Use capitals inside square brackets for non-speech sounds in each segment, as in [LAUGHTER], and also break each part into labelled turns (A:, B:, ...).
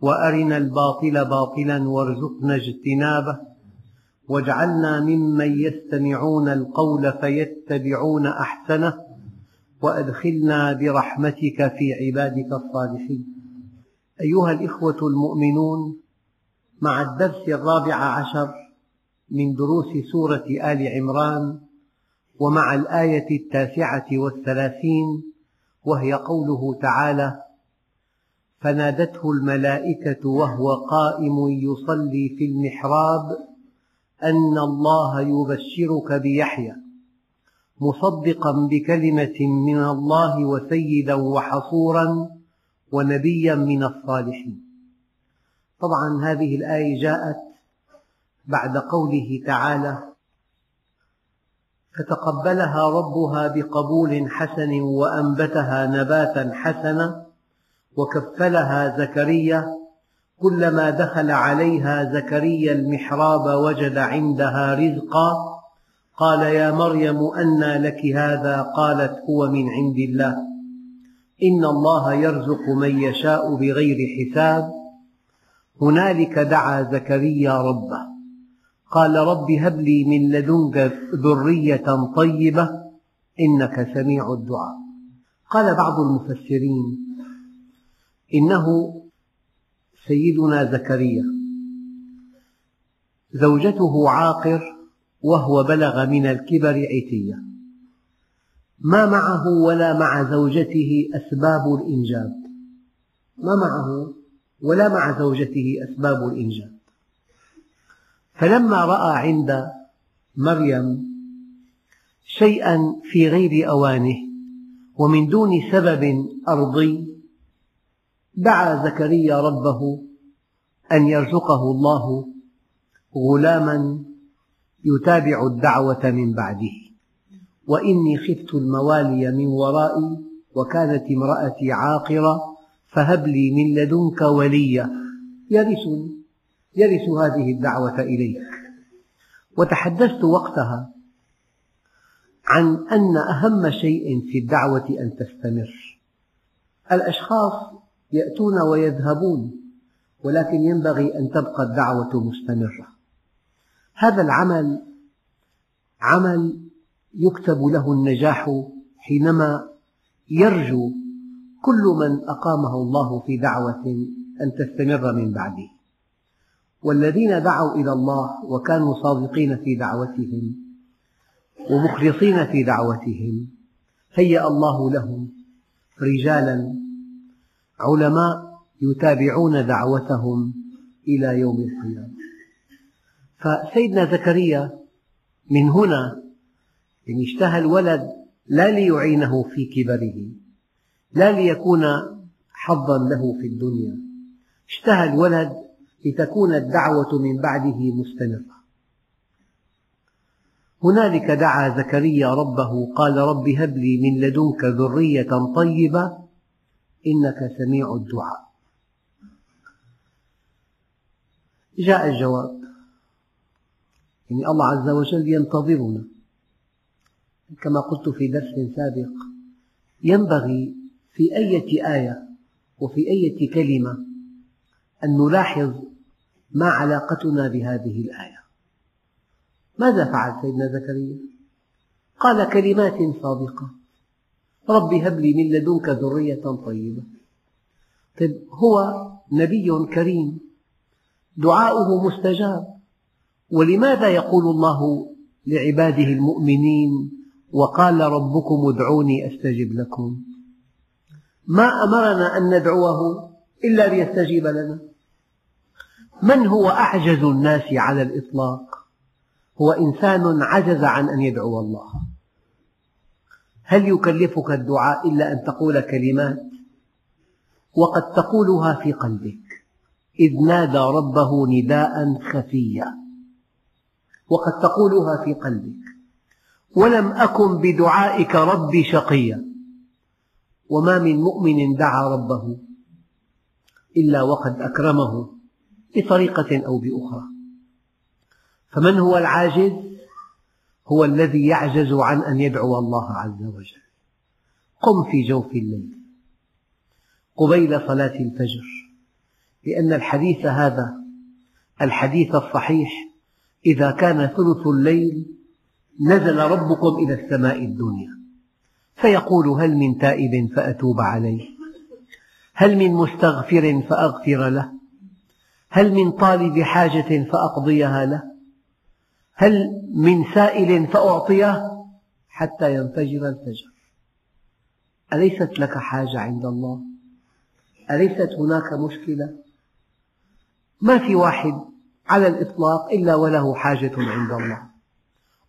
A: وأرنا الباطل باطلا وارزقنا اجتنابه. واجعلنا ممن يستمعون القول فيتبعون أحسنه. وأدخلنا برحمتك في عبادك الصالحين. أيها الإخوة المؤمنون مع الدرس الرابع عشر من دروس سورة آل عمران ومع الآية التاسعة والثلاثين وهي قوله تعالى فنادته الملائكة وهو قائم يصلي في المحراب أن الله يبشرك بيحيى مصدقا بكلمة من الله وسيدا وحصورا ونبيا من الصالحين. طبعا هذه الآية جاءت بعد قوله تعالى فتقبلها ربها بقبول حسن وأنبتها نباتا حسنا وكفلها زكريا كلما دخل عليها زكريا المحراب وجد عندها رزقا. قال يا مريم أنى لك هذا؟ قالت هو من عند الله. إن الله يرزق من يشاء بغير حساب. هنالك دعا زكريا ربه. قال رب هب لي من لدنك ذرية طيبة إنك سميع الدعاء. قال بعض المفسرين إنه سيدنا زكريا. زوجته عاقر وهو بلغ من الكبر عتية. ما معه ولا مع زوجته أسباب الإنجاب. ما معه ولا مع زوجته أسباب الإنجاب. فلما رأى عند مريم شيئا في غير أوانه ومن دون سبب أرضي دعا زكريا ربه أن يرزقه الله غلاما يتابع الدعوة من بعده. وإني خفت الموالي من ورائي وكانت امرأتي عاقرة فهب لي من لدنك وليا. يرثني يرث هذه الدعوة إليك. وتحدثت وقتها عن أن أهم شيء في الدعوة أن تستمر. الأشخاص يأتون ويذهبون ولكن ينبغي أن تبقى الدعوة مستمرة. هذا العمل عمل يكتب له النجاح حينما يرجو كل من أقامه الله في دعوة أن تستمر من بعده. والذين دعوا إلى الله وكانوا صادقين في دعوتهم ومخلصين في دعوتهم هيأ الله لهم رجالا علماء يتابعون دعوتهم إلى يوم القيامة. فسيدنا زكريا من هنا يعني اشتهى الولد لا ليعينه في كبره لا ليكون حظا له في الدنيا. اشتهى الولد لتكون الدعوة من بعده مستمرة هنالك دعا زكريا ربه قال رب هب لي من لدنك ذرية طيبة إنك سميع الدعاء. جاء الجواب. يعني الله عز وجل ينتظرنا. كما قلت في درس سابق ينبغي في أية آية وفي أية كلمة أن نلاحظ ما علاقتنا بهذه الآية. ماذا فعل سيدنا زكريا؟ قال كلمات صادقة رب هب لي من لدنك ذرية طيبة. طيب هو نبي كريم دعاؤه مستجاب. ولماذا يقول الله لعباده المؤمنين وقال ربكم ادعوني أستجب لكم؟ ما أمرنا أن ندعوه إلا ليستجيب لنا. من هو أعجز الناس على الإطلاق؟ هو إنسان عجز عن أن يدعو الله. هل يكلفك الدعاء إلا أن تقول كلمات؟ وقد تقولها في قلبك. إذ نادى ربه نداء خفيا. وقد تقولها في قلبك. ولم أكن بدعائك ربي شقيا. وما من مؤمن دعا ربه إلا وقد أكرمه بطريقة أو بأخرى. فمن هو العاجز؟ هو الذي يعجز عن أن يدعو الله عز وجل. قم في جوف الليل. قبيل صلاة الفجر. لأن الحديث هذا الحديث الصحيح إذا كان ثلث الليل نزل ربكم إلى السماء الدنيا. فيقول هل من تائب فأتوب عليه؟ هل من مستغفر فأغفر له؟ هل من طالب حاجة فأقضيها له؟ هل من سائل فأعطيه حتى ينفجر الفجر؟ أليست لك حاجة عند الله؟ أليست هناك مشكلة؟ ما في واحد على الإطلاق إلا وله حاجة عند الله.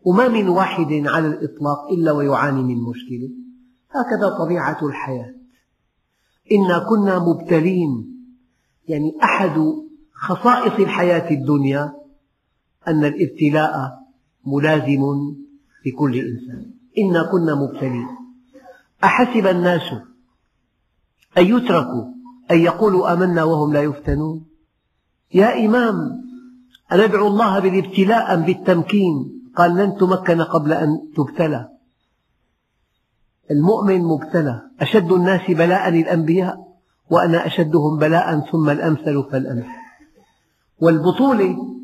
A: وما من واحد على الإطلاق إلا ويعاني من مشكلة؟ هكذا طبيعة الحياة. إنا كنا مبتلين يعني أحد خصائص الحياة الدنيا أن الابتلاء ملازم لكل إنسان. إنا كنا مبتلين. أحسب الناس أن يتركوا أن يقولوا آمنا وهم لا يفتنون؟ يا إمام أندعو الله بالابتلاء أم بالتمكين؟ قال لن تمكن قبل أن تبتلى. المؤمن مبتلى. أشد الناس بلاء الأنبياء وأنا أشدهم بلاء ثم الأمثل فالأمثل. والبطولة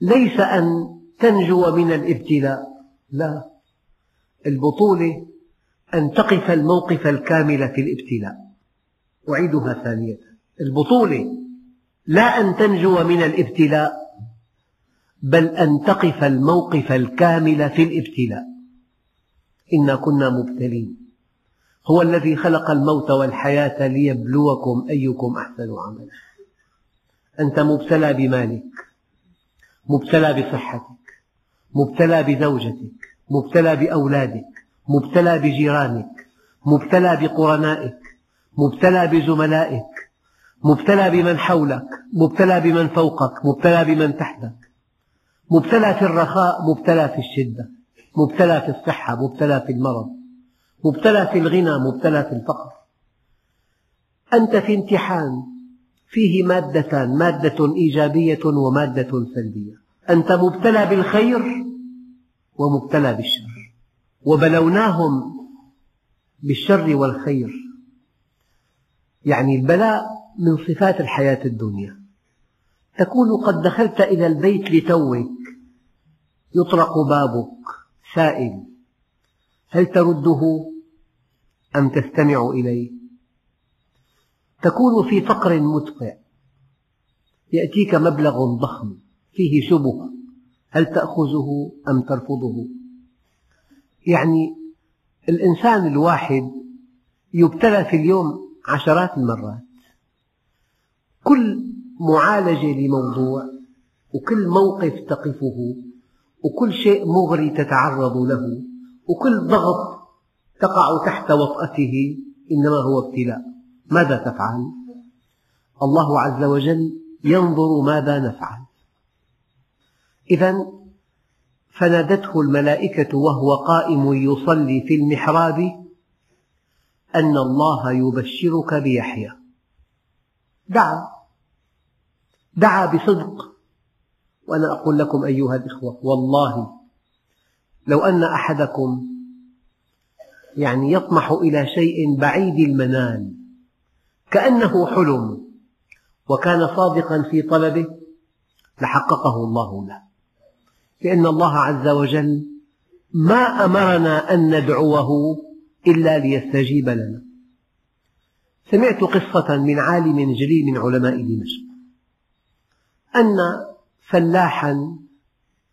A: ليس أن تنجو من الابتلاء. لا. البطولة أن تقف الموقف الكامل في الابتلاء. أعيدها ثانية البطولة لا أن تنجو من الابتلاء بل أن تقف الموقف الكامل في الابتلاء. إنا كنا مبتلين. هو الذي خلق الموت والحياة ليبلوكم أيكم أحسن عملا. أنت مبتلى بمالك. مبتلى بصحتك مبتلى بزوجتك مبتلى بأولادك مبتلى بجيرانك مبتلى بقرنائك مبتلى بزملائك مبتلى بمن حولك مبتلى بمن فوقك مبتلى بمن تحتك. مبتلى في الرخاء مبتلى في الشدة مبتلى في الصحة مبتلى في المرض مبتلى في الغنى مبتلى في الفقر. أنت في امتحان فيه مادتان مادة إيجابية ومادة سلبية. أنت مبتلى بالخير ومبتلى بالشر. وبلوناهم بالشر والخير. يعني البلاء من صفات الحياة الدنيا. تكون قد دخلت إلى البيت لتوك. يطرق بابك. سائل. هل ترده أم تستمع إليه؟ تكون في فقر مدقع. يأتيك مبلغ ضخم فيه شبهة هل تأخذه أم ترفضه؟ يعني الإنسان الواحد يبتلى في اليوم عشرات المرات. كل معالجة لموضوع وكل موقف تقفه وكل شيء مغري تتعرض له وكل ضغط تقع تحت وطأته إنما هو ابتلاء. ماذا تفعل؟ الله عز وجل ينظر ماذا نفعل. إذا فنادته الملائكة وهو قائم يصلي في المحراب أن الله يبشرك بيحيى. دعا. دعا بصدق. وأنا أقول لكم أيها الإخوة والله لو أن أحدكم يعني يطمح إلى شيء بعيد المنال كأنه حلم وكان صادقا في طلبه لحققه الله له. لأن الله عز وجل ما أمرنا أن ندعوه إلا ليستجيب لنا. سمعت قصة من عالم جليل من علماء دمشق أن فلاحا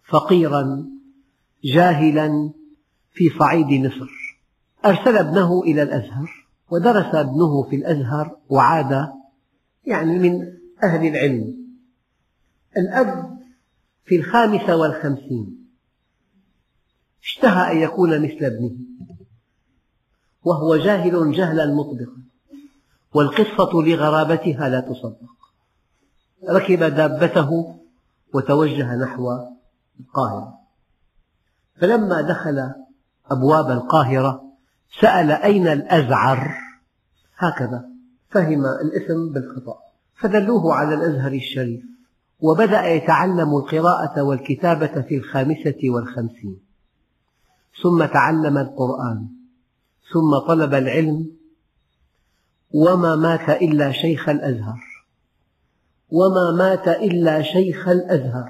A: فقيرا جاهلا في صعيد مصر أرسل ابنه إلى الأزهر ودرس ابنه في الأزهر وعاد يعني من أهل العلم. الأب في الخامسة والخمسين. اشتهى أن يكون مثل ابنه. وهو جاهل جهلا مطبقا والقصة لغرابتها لا تصدق. ركب دابته وتوجه نحو القاهرة. فلما دخل أبواب القاهرة سأل أين الأزعر؟ هكذا فهم الاسم بالخطأ. فدلوه على الأزهر الشريف وبدأ يتعلم القراءة والكتابة في الخامسة والخمسين. ثم تعلم القرآن ثم طلب العلم وما مات إلا شيخ الأزهر. وما مات إلا شيخ الأزهر.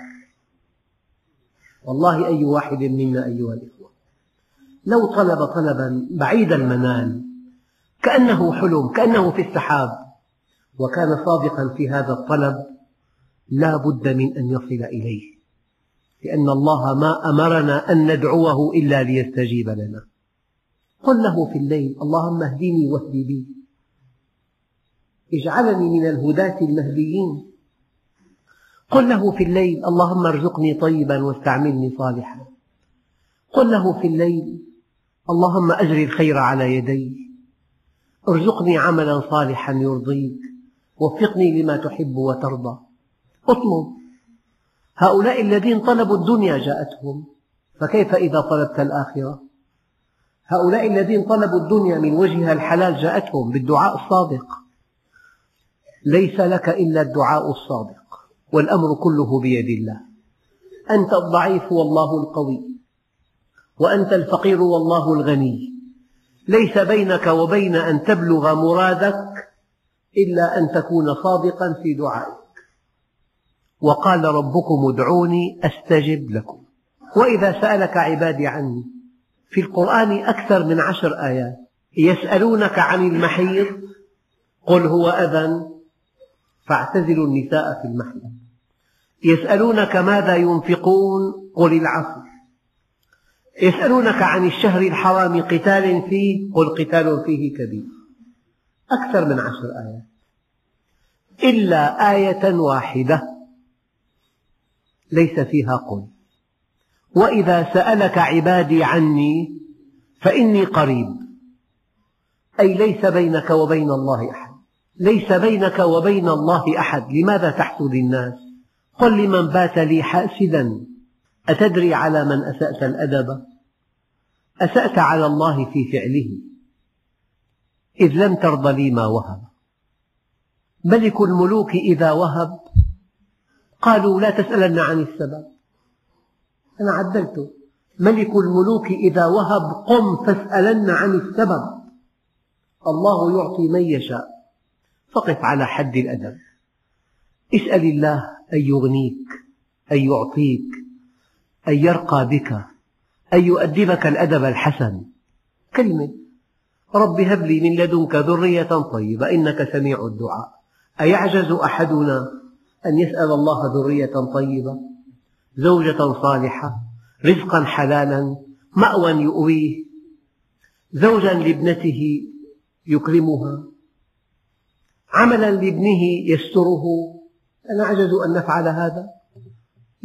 A: والله أي واحد منا أيها الإخوة. لو طلب طلبا بعيد المنال كأنه حلم كأنه في السحاب. وكان صادقا في هذا الطلب لا بد من أن يصل إليه لأن الله ما أمرنا أن ندعوه إلا ليستجيب لنا. قل له في الليل اللهم اهدني واهد بي اجعلني من الهداة المهديين. قل له في الليل اللهم ارزقني طيبا واستعملني صالحا. قل له في الليل اللهم أجري الخير على يدي. ارزقني عملا صالحا يرضيك. وفقني لما تحب وترضى. اطلب. هؤلاء الذين طلبوا الدنيا جاءتهم. فكيف إذا طلبت الآخرة؟ هؤلاء الذين طلبوا الدنيا من وجهها الحلال جاءتهم بالدعاء الصادق. ليس لك إلا الدعاء الصادق. والأمر كله بيد الله. أنت الضعيف والله القوي. وأنت الفقير والله الغني. ليس بينك وبين أن تبلغ مرادك إلا أن تكون صادقا في دعائك. وقال ربكم ادعوني أستجب لكم. وإذا سألك عبادي عني في القرآن أكثر من عشر آيات يسألونك عن المحيض قل هو أذى فاعتزلوا النساء في المحيض. يسألونك ماذا ينفقون قل العفو. يسألونك عن الشهر الحرام قتال فيه قل قتال فيه كبير. أكثر من عشر آيات. إلا آية واحدة. ليس فيها قل. وإذا سألك عبادي عني فإني قريب. أي ليس بينك وبين الله أحد. ليس بينك وبين الله أحد. لماذا تحسد الناس؟ قل لمن بات لي حاسدا. أتدري على من أسأت الأدب؟ أسأت على الله في فعله. إذ لم ترض لي ما وهب. ملك الملوك إذا وهب. قالوا لا تسألن عن السبب. أنا عدلته ملك الملوك إذا وهب قم فاسألن عن السبب. الله يعطي من يشاء. فقف على حد الأدب. اسأل الله أن يغنيك أن يعطيك. أن يرقى بك أن يؤدبك الأدب الحسن. كلمة رب هب لي من لدنك ذرية طيبة إنك سميع الدعاء. أيعجز أحدنا أن يسأل الله ذرية طيبة؟ زوجة صالحة رزقا حلالا مأوى يؤويه. زوجا لابنته يكرمها. عملا لابنه يستره. أنعجز أن نفعل هذا؟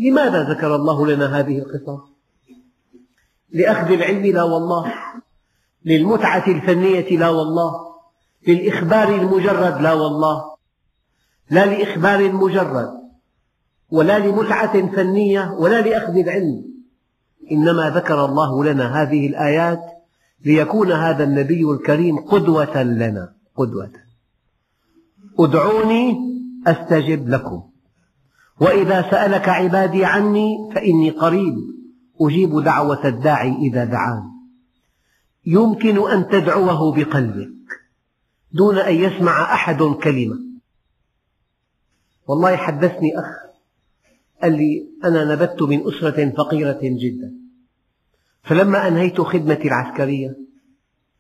A: لماذا ذكر الله لنا هذه القصص؟ لأخذ العلم لا والله للمتعة الفنية لا والله للإخبار المجرد لا والله لا لإخبار مجرد ولا لمتعة فنية ولا لأخذ العلم. إنما ذكر الله لنا هذه الآيات ليكون هذا النبي الكريم قدوة لنا قدوة. ادعوني أستجب لكم. وإذا سألك عبادي عني فإني قريب أجيب دعوة الداعي إذا دعان. يمكن أن تدعوه بقلبك دون أن يسمع أحد كلمة. والله حدثني أخ قال لي أنا نبت من أسرة فقيرة جدا. فلما أنهيت خدمتي العسكرية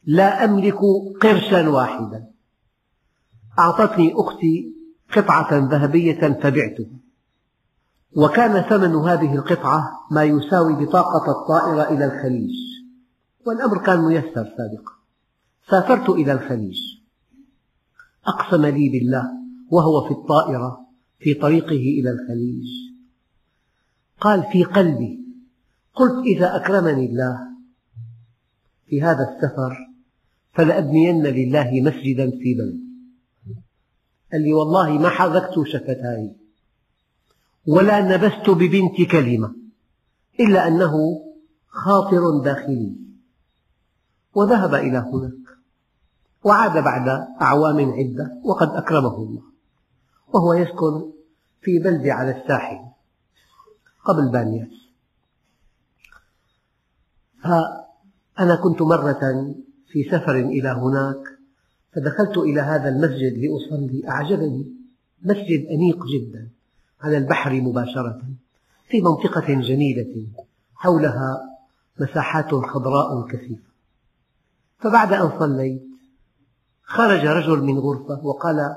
A: لا أملك قرشا واحدا. أعطتني أختي قطعة ذهبية فبعته وكان ثمن هذه القطعة ما يساوي بطاقة الطائرة إلى الخليج. والأمر كان ميسر سابقا. سافرت إلى الخليج. أقسم لي بالله وهو في الطائرة في طريقه إلى الخليج. قال في قلبي قلت إذا أكرمني الله في هذا السفر فلأبنين لله مسجدا في بلدي قال لي والله ما حركت شفتاي. ولا نبست ببنت كلمة إلا أنه خاطر داخلي. وذهب إلى هناك وعاد بعد أعوام عدة وقد أكرمه الله وهو يسكن في بلدة على الساحل قبل بانياس. فأنا كنت مرة في سفر إلى هناك فدخلت إلى هذا المسجد لأصلي أعجبني مسجد أنيق جدا. على البحر مباشرة في منطقة جميلة حولها مساحات خضراء كثيفة. فبعد أن صليت خرج رجل من غرفة وقال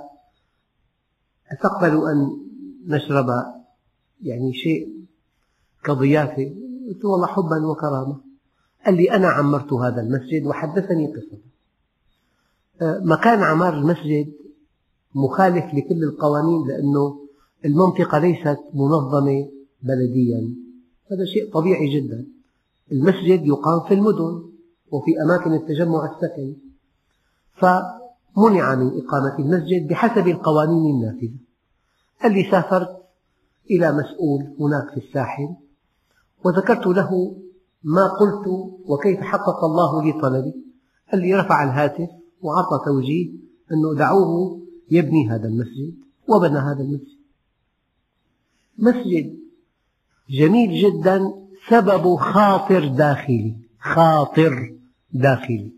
A: أتقبل أن نشرب يعني شيء كضيافة؟ قلت والله حبا وكرامة. قال لي أنا عمرت هذا المسجد وحدثني قصة. أه، مكان عمار المسجد مخالف لكل القوانين لأنه المنطقة ليست منظمة بلديا. هذا شيء طبيعي جدا. المسجد يقام في المدن وفي أماكن التجمع السكني فمنع من إقامة المسجد بحسب القوانين النافذة. قال لي سافرت إلى مسؤول هناك في الساحل وذكرت له ما قلت وكيف حقق الله لي طلبي. قال لي رفع الهاتف وأعطى توجيه أنه دعوه يبني هذا المسجد وبنى هذا المسجد. مسجد جميل جدا سبب خاطر داخلي خاطر داخلي.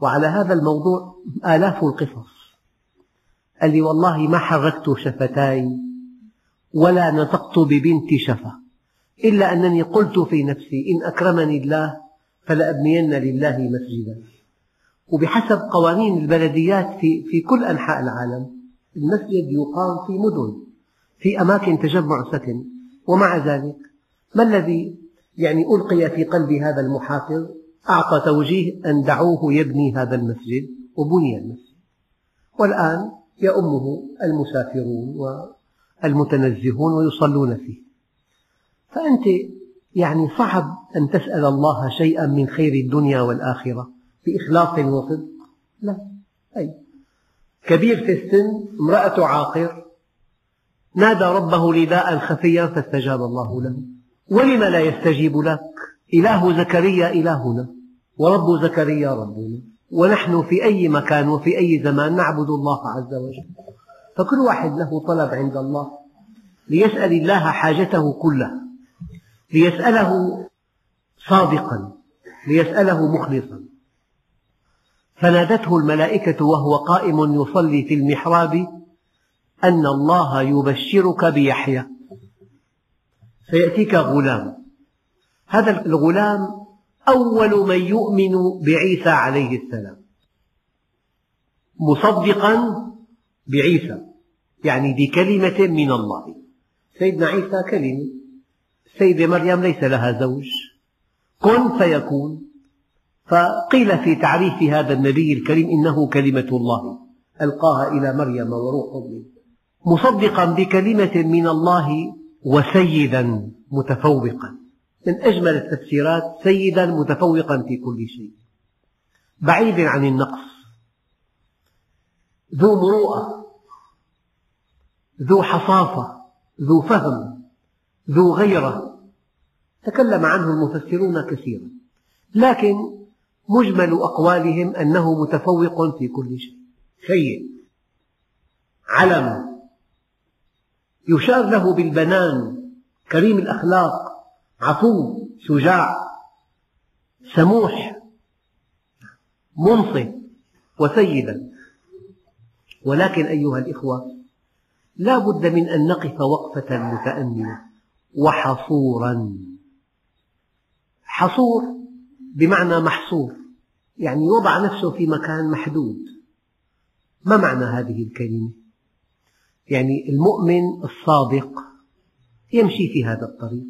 A: وعلى هذا الموضوع آلاف القصص. قال لي والله ما حركت شفتاي ولا نطقت ببنت شفة إلا أنني قلت في نفسي إن أكرمني الله فلأبنين لله مسجدا. وبحسب قوانين البلديات في, في كل أنحاء العالم المسجد يقام في مدن. في أماكن تجمع سكن ومع ذلك ما الذي يعني ألقي في قلب هذا المحافظ؟ أعطى توجيه أن دعوه يبني هذا المسجد وبني المسجد. والآن يؤمه المسافرون والمتنزهون ويصلون فيه. فأنت يعني صعب أن تسأل الله شيئا من خير الدنيا والآخرة بإخلاص وصدق؟ لا. أي. كبير في السن امرأة عاقر نادى ربه نداء خفيا فاستجاب الله له. ولم لا يستجيب لك؟ إله زكريا إلهنا ورب زكريا ربنا ونحن في أي مكان وفي أي زمان نعبد الله عز وجل. فكل واحد له طلب عند الله. ليسأل الله حاجته كلها. ليسأله صادقا. ليسأله مخلصا. فنادته الملائكة وهو قائم يصلي في المحراب أن الله يبشرك بيحيى. سيأتيك غلام. هذا الغلام أول من يؤمن بعيسى عليه السلام. مصدقا بعيسى يعني بكلمة من الله. سيدنا عيسى كلمة. السيدة مريم ليس لها زوج. كن فيكون. فقيل في تعريف هذا النبي الكريم إنه كلمة الله. ألقاها إلى مريم وروح منه. مصدقا بكلمة من الله وسيدا متفوقا. من أجمل التفسيرات سيدا متفوقا في كل شيء. بعيد عن النقص. ذو مروءة. ذو حصافة. ذو فهم. ذو غيرة. تكلم عنه المفسرون كثيرا. لكن مجمل أقوالهم أنه متفوق في كل شيء. سيد علم. يشار له بالبنان. كريم الأخلاق عفو شجاع سموح منصف وسيدا. ولكن أيها الإخوة لا بد من أن نقف وقفة متأملة وحصورا. حصور بمعنى محصور يعني وضع نفسه في مكان محدود. ما معنى هذه الكلمة؟ يعني المؤمن الصادق يمشي في هذا الطريق.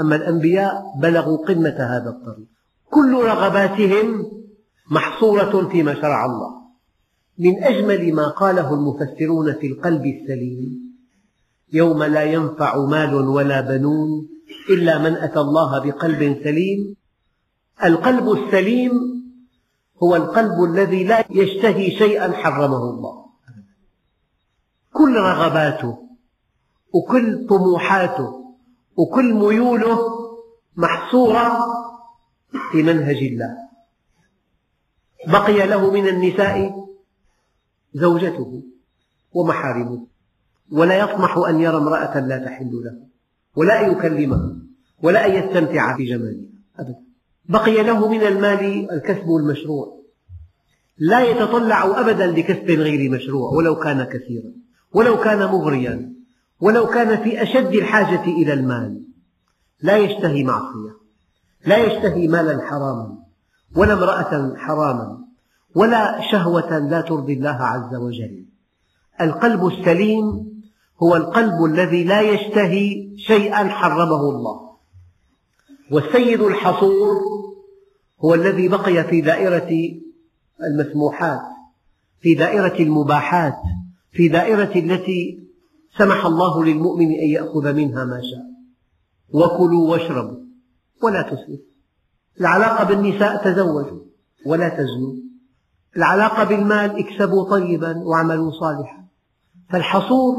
A: أما الأنبياء بلغوا قمة هذا الطريق. كل رغباتهم محصورة فيما شرع الله. من أجمل ما قاله المفسرون في القلب السليم يوم لا ينفع مال ولا بنون إلا من أتى الله بقلب سليم. القلب السليم هو القلب الذي لا يشتهي شيئا حرمه الله. كل رغباته وكل طموحاته وكل ميوله محصورة في منهج الله. بقي له من النساء زوجته ومحارمه ولا يطمح أن يرى امرأة لا تحل له ولا أن يكلمها ولا أن يستمتع بجمالها أبدا. بقي له من المال الكسب المشروع. لا يتطلع أبدا لكسب غير مشروع ولو كان كثيرا. ولو كان مغريا ولو كان في أشد الحاجة إلى المال. لا يشتهي معصية لا يشتهي مالا حراما ولا امرأة حراما ولا شهوة لا ترضي الله عز وجل. القلب السليم هو القلب الذي لا يشتهي شيئا حرمه الله. والسيد الحصور هو الذي بقي في دائرة المسموحات في دائرة المباحات. في دائرة التي سمح الله للمؤمن أن يأخذ منها ما شاء. وكلوا واشربوا ولا تسرفوا. العلاقة بالنساء تزوجوا ولا تزنوا. العلاقة بالمال اكسبوا طيبا واعملوا صالحا. فالحصور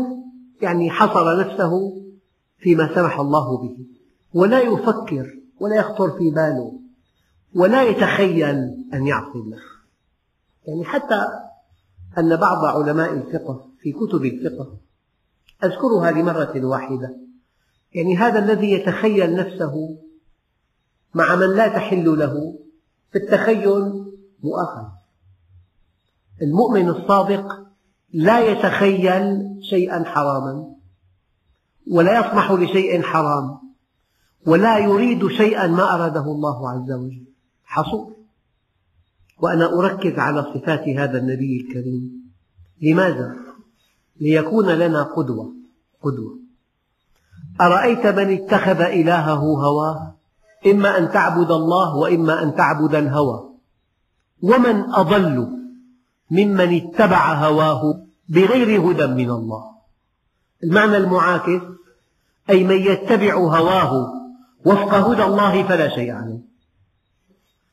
A: يعني حصر نفسه فيما سمح الله به. ولا يفكر ولا يخطر في باله. ولا يتخيل أن يعصي الله. يعني حتى أن بعض علماء الفقه في كتب الفقه. أذكرها لمرة واحدة. يعني هذا الذي يتخيل نفسه مع من لا تحل له في التخيل مؤاخذ المؤمن الصادق لا يتخيل شيئا حراما ولا يطمح لشيء حرام ولا يريد شيئا ما أراده الله عز وجل. حصول. وأنا أركز على صفات هذا النبي الكريم. لماذا؟ ليكون لنا قدوة. قدوة. أرأيت من اتخذ إلهه هواه؟ إما أن تعبد الله وإما أن تعبد الهوى. ومن أضل ممن اتبع هواه بغير هدى من الله؟ المعنى المعاكس أي من يتبع هواه وفق هدى الله فلا شيء عليه.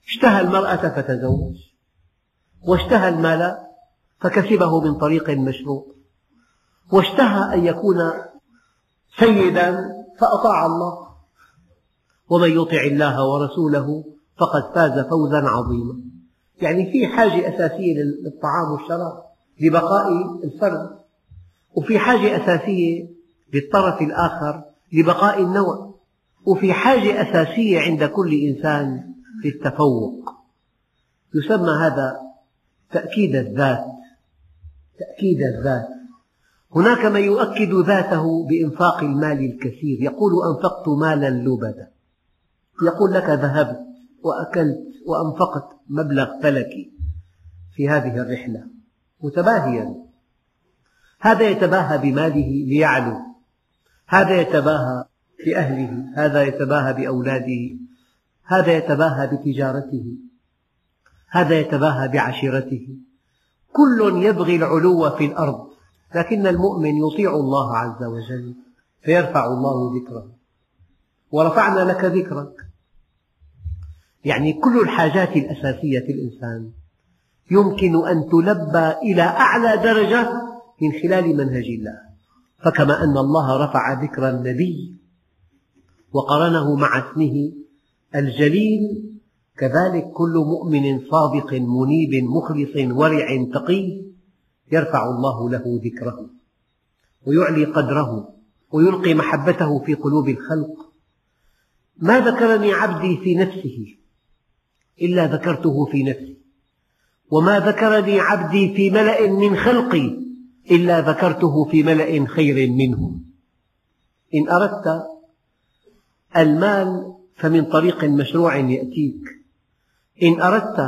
A: اشتهى المرأة فتزوج واشتهى المال فكسبه من طريق مشروع. واشتهى أن يكون سيدا فأطاع الله. ومن يطع الله ورسوله فقد فاز فوزا عظيما. يعني في حاجة أساسية للطعام والشراب لبقاء الفرد. وفي حاجة أساسية للطرف الآخر لبقاء النوع. وفي حاجة أساسية عند كل إنسان للتفوق. يسمى هذا تأكيد الذات. تأكيد الذات. هناك من يؤكد ذاته بإنفاق المال الكثير. يقول أنفقت مالا لبدا. يقول لك ذهبت وأكلت وأنفقت مبلغ فلكي في هذه الرحلة. متباهيا. هذا يتباهى بماله ليعلو. هذا يتباهى بأهله. هذا يتباهى بأولاده. هذا يتباهى بتجارته. هذا يتباهى بعشيرته. كل يبغي العلو في الأرض. لكن المؤمن يطيع الله عز وجل فيرفع الله ذكره. ورفعنا لك ذكرك. يعني كل الحاجات الأساسية في الإنسان يمكن أن تلبى إلى أعلى درجة من خلال منهج الله. فكما أن الله رفع ذكر النبي وقرنه مع اسمه الجليل كذلك كل مؤمن صادق منيب مخلص ورع تقي يرفع الله له ذكره ويعلي قدره ويلقي محبته في قلوب الخلق. ما ذكرني عبدي في نفسه إلا ذكرته في نفسي. وما ذكرني عبدي في ملأ من خلقي إلا ذكرته في ملأ خير منهم إن أردت المال فمن طريق مشروع يأتيك. إن أردت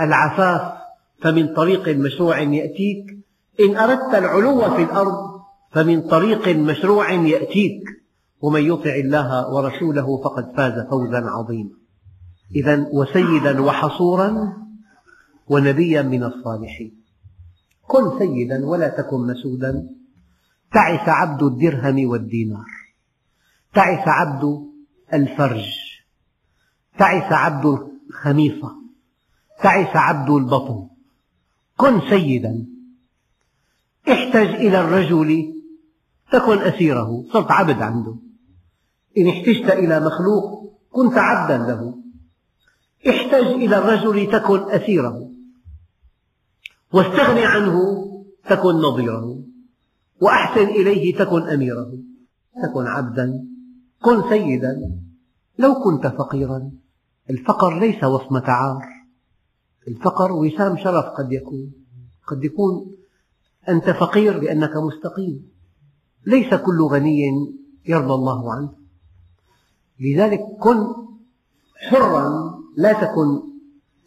A: العفاف فمن طريق مشروع يأتيك. إن أردت العلو في الأرض فمن طريق مشروع يأتيك. ومن يطع الله ورسوله فقد فاز فوزا عظيما. إذا وسيدا وحصورا ونبيا من الصالحين. كن سيدا ولا تكن مسودا. تعس عبد الدرهم والدينار. تعس عبد الفرج. تعس عبد الخميصة. تعس عبد البطن. كن سيدا. احتج إلى الرجل تكن أسيره. صرت عبد عنده. إن احتجت إلى مخلوق كنت عبدا له. احتج إلى الرجل تكن أسيره. واستغن عنه تكن نظيره. وأحسن إليه تكن أميره. تكن عبدا كن سيدا. لو كنت فقيرا الفقر ليس وصمة عار. الفقر وسام شرف قد يكون. قد يكون أنت فقير لأنك مستقيم. ليس كل غني يرضى الله عنه. لذلك كن حرا لا تكن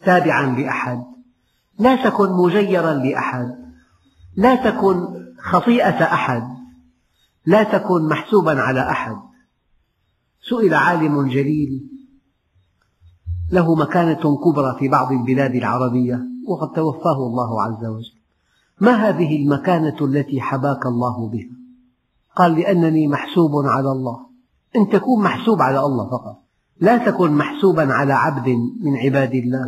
A: تابعا لأحد. لا تكن مجيرا لأحد. لا تكن خطيئة أحد. لا تكن محسوبا على أحد. سئل عالم جليل له مكانة كبرى في بعض البلاد العربية وقد توفاه الله عز وجل. ما هذه المكانة التي حباك الله بها؟ قال لأنني محسوب على الله. أن تكون محسوب على الله فقط. لا تكن محسوبا على عبد من عباد الله.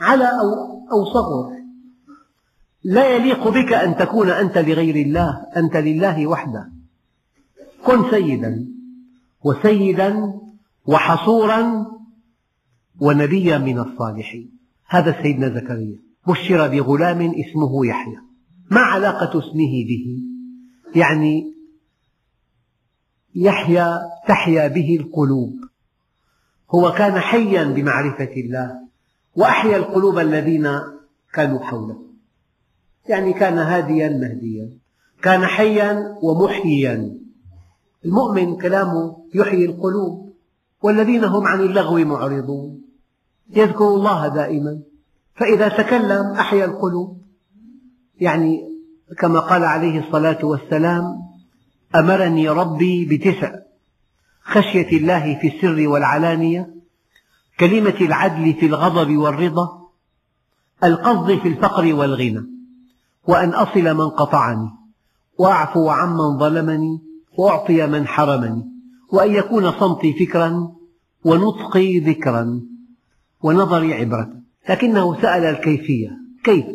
A: على أو, أو صغر. لا يليق بك أن تكون أنت لغير الله أنت لله وحده. كن سيدا وسيدا وحصورا ونبيا من الصالحين. هذا سيدنا زكريا. بشر بغلام اسمه يحيى. ما علاقة اسمه به؟ يعني يحيى تحيا به القلوب. هو كان حيا بمعرفة الله وأحيا القلوب الذين كانوا حوله. يعني كان هاديا مهديا. كان حيا ومحييا. المؤمن كلامه يحيي القلوب. والذين هم عن اللغو معرضون. يذكر الله دائما. فإذا تكلم أحيا القلوب. يعني كما قال عليه الصلاة والسلام أمرني ربي بتسع خشية الله في السر والعلانية كلمة العدل في الغضب والرضا القصد في الفقر والغنى وأن أصل من قطعني وأعفو عمن ظلمني وأعطي من حرمني. وأن يكون صمتي فكرا ونطقي ذكرا ونظري عبرة لكنه سأل الكيفية. كيف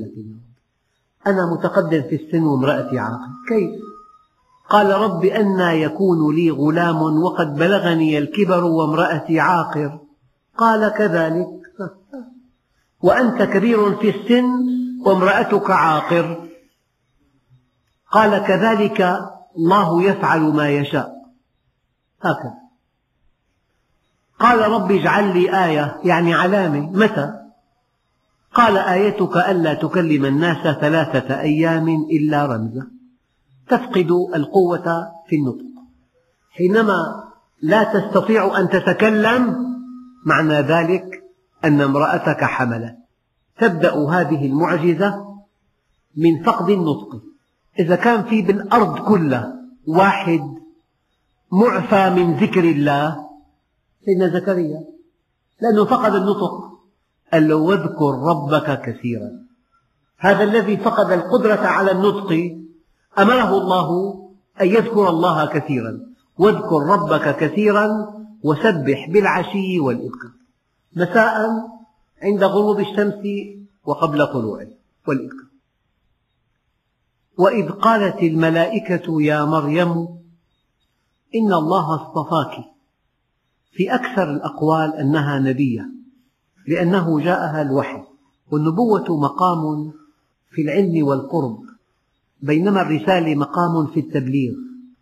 A: أنا متقدم في السن وامرأتي عاقل. كيف؟ قال رب أنى يكون لي غلام وقد بلغني الكبر وامرأتي عاقر. قال كذلك. [LAUGHS] وأنت كبير في السن وامرأتك عاقر. قال كذلك الله يفعل ما يشاء. هكذا. قال رب اجعل لي آية يعني علامة. متى؟ قال آيتك ألا تكلم الناس ثلاثة أيام إلا رمزا. تفقد القوة في النطق. حينما لا تستطيع أن تتكلم معنى ذلك أن امرأتك حملت. تبدأ هذه المعجزة من فقد النطق. إذا كان في بالأرض كلها واحد معفى من ذكر الله سيدنا زكريا. لأنه فقد النطق. قال له واذكر ربك كثيرا. هذا الذي فقد القدرة على النطق أمره الله أن يذكر الله كثيرا. واذكر ربك كثيرا وسبح بالعشي والإبكار. مساء عند غروب الشمس وقبل طلوعه والإبكار. وإذ قالت الملائكة يا مريم إن الله اصطفاك. في أكثر الأقوال أنها نبية لأنه جاءها الوحي والنبوة مقام في العلم والقرب بينما الرسالة مقام في التبليغ.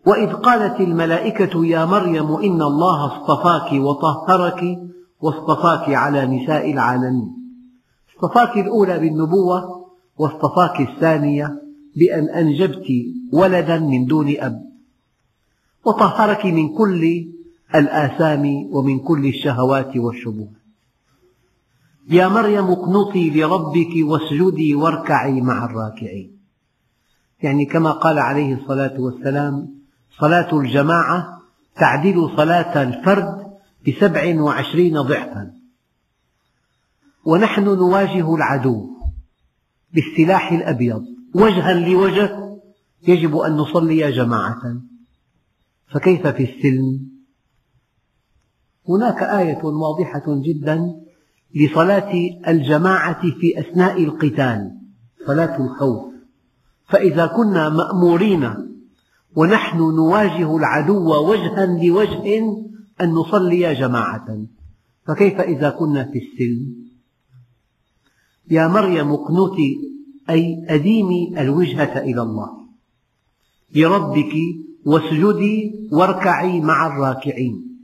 A: وإذ قالت الملائكة يا مريم إن الله اصطفاك وطهرك واصطفاك على نساء العالمين. اصطفاك الأولى بالنبوة واصطفاك الثانية بأن أنجبت ولدا من دون أب. وطهرك من كل الآثام ومن كل الشهوات والشبهات. يا مريم اقنطي لربك واسجدي واركعي مع الراكعين. يعني كما قال عليه الصلاة والسلام صلاة الجماعة تعدل صلاة الفرد بسبع وعشرين ضعفا. ونحن نواجه العدو بالسلاح الأبيض. وجها لوجه يجب أن نصلي جماعة. فكيف في السلم؟ هناك آية واضحة جدا لصلاة الجماعة في أثناء القتال صلاة الخوف. فإذا كنا مأمورين ونحن نواجه العدو وجها لوجه أن نصلي جماعة فكيف إذا كنا في السلم؟ يا مريم اقنتي أي أديمي الوجهة إلى الله. لربك واسجدي واركعي مع الراكعين.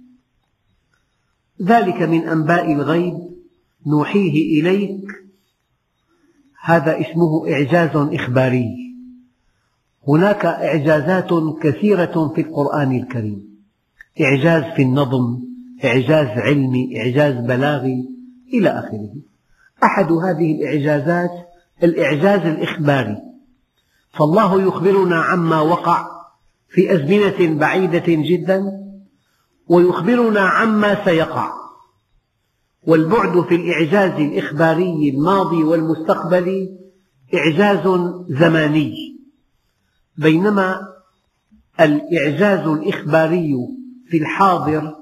A: ذلك من أنباء الغيب نوحيه إليك. هذا اسمه إعجاز إخباري. هناك إعجازات كثيرة في القرآن الكريم. إعجاز في النظم إعجاز علمي إعجاز بلاغي إلى آخره. أحد هذه الإعجازات الإعجاز الإخباري. فالله يخبرنا عما وقع في أزمنة بعيدة جدا ويخبرنا عما سيقع. والبعد في الإعجاز الإخباري الماضي والمستقبلي إعجاز زماني. بينما الإعجاز الإخباري في الحاضر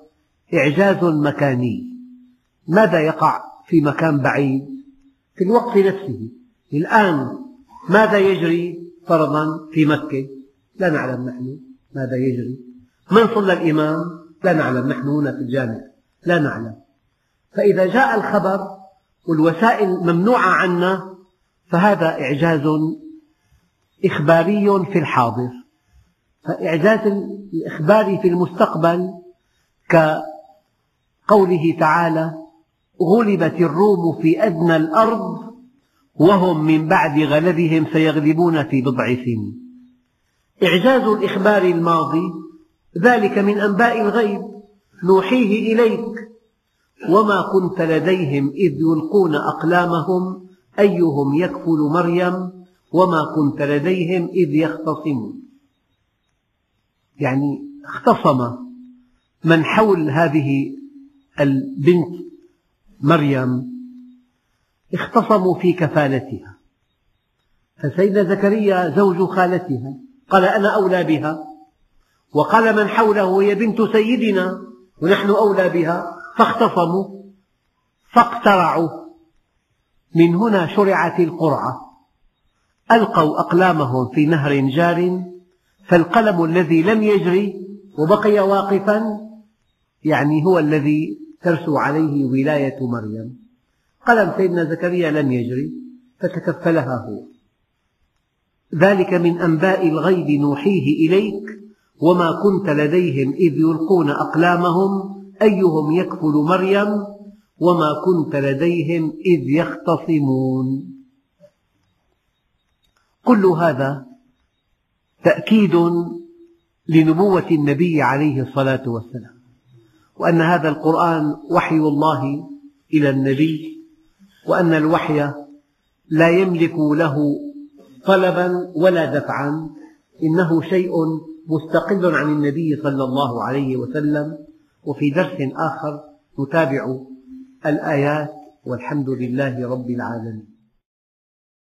A: إعجاز مكاني. ماذا يقع في مكان بعيد؟ في الوقت نفسه. الآن ماذا يجري فرضا في مكة؟ لا نعلم نحن ماذا يجري. من صلى الإمام؟ لا نعلم نحن هنا في الجامع. لا نعلم. فإذا جاء الخبر والوسائل ممنوعة عنا فهذا إعجاز إخباري في الحاضر. فإعجاز الإخبار في المستقبل كقوله تعالى غلبت الروم في أدنى الأرض وهم من بعد غلبهم سيغلبون في بضع سنين. إعجاز الإخبار الماضي ذلك من أنباء الغيب نوحيه إليك. وما كنت لديهم إذ يلقون أقلامهم أيهم يكفل مريم؟ وما كنت لديهم إذ يختصمون يعني اختصم من حول هذه البنت مريم اختصموا في كفالتها. فسيدنا زكريا زوج خالتها. قال أنا أولى بها. وقال من حوله هي بنت سيدنا ونحن أولى بها. فاختصموا فاقترعوا. من هنا شرعت القرعة. ألقوا أقلامهم في نهر جار فالقلم الذي لم يجري وبقي واقفا يعني هو الذي ترسو عليه ولاية مريم. قلم سيدنا زكريا لم يجري فتكفلها هو. ذلك من أنباء الغيب نوحيه إليك وما كنت لديهم إذ يلقون أقلامهم أيهم يكفل مريم وما كنت لديهم إذ يختصمون. كل هذا تأكيد لنبوة النبي عليه الصلاة والسلام وأن هذا القرآن وحي الله إلى النبي وأن الوحي لا يملك له طلبا ولا دفعا. إنه شيء مستقل عن النبي صلى الله عليه وسلم. وفي درس آخر نتابع الآيات والحمد لله رب العالمين.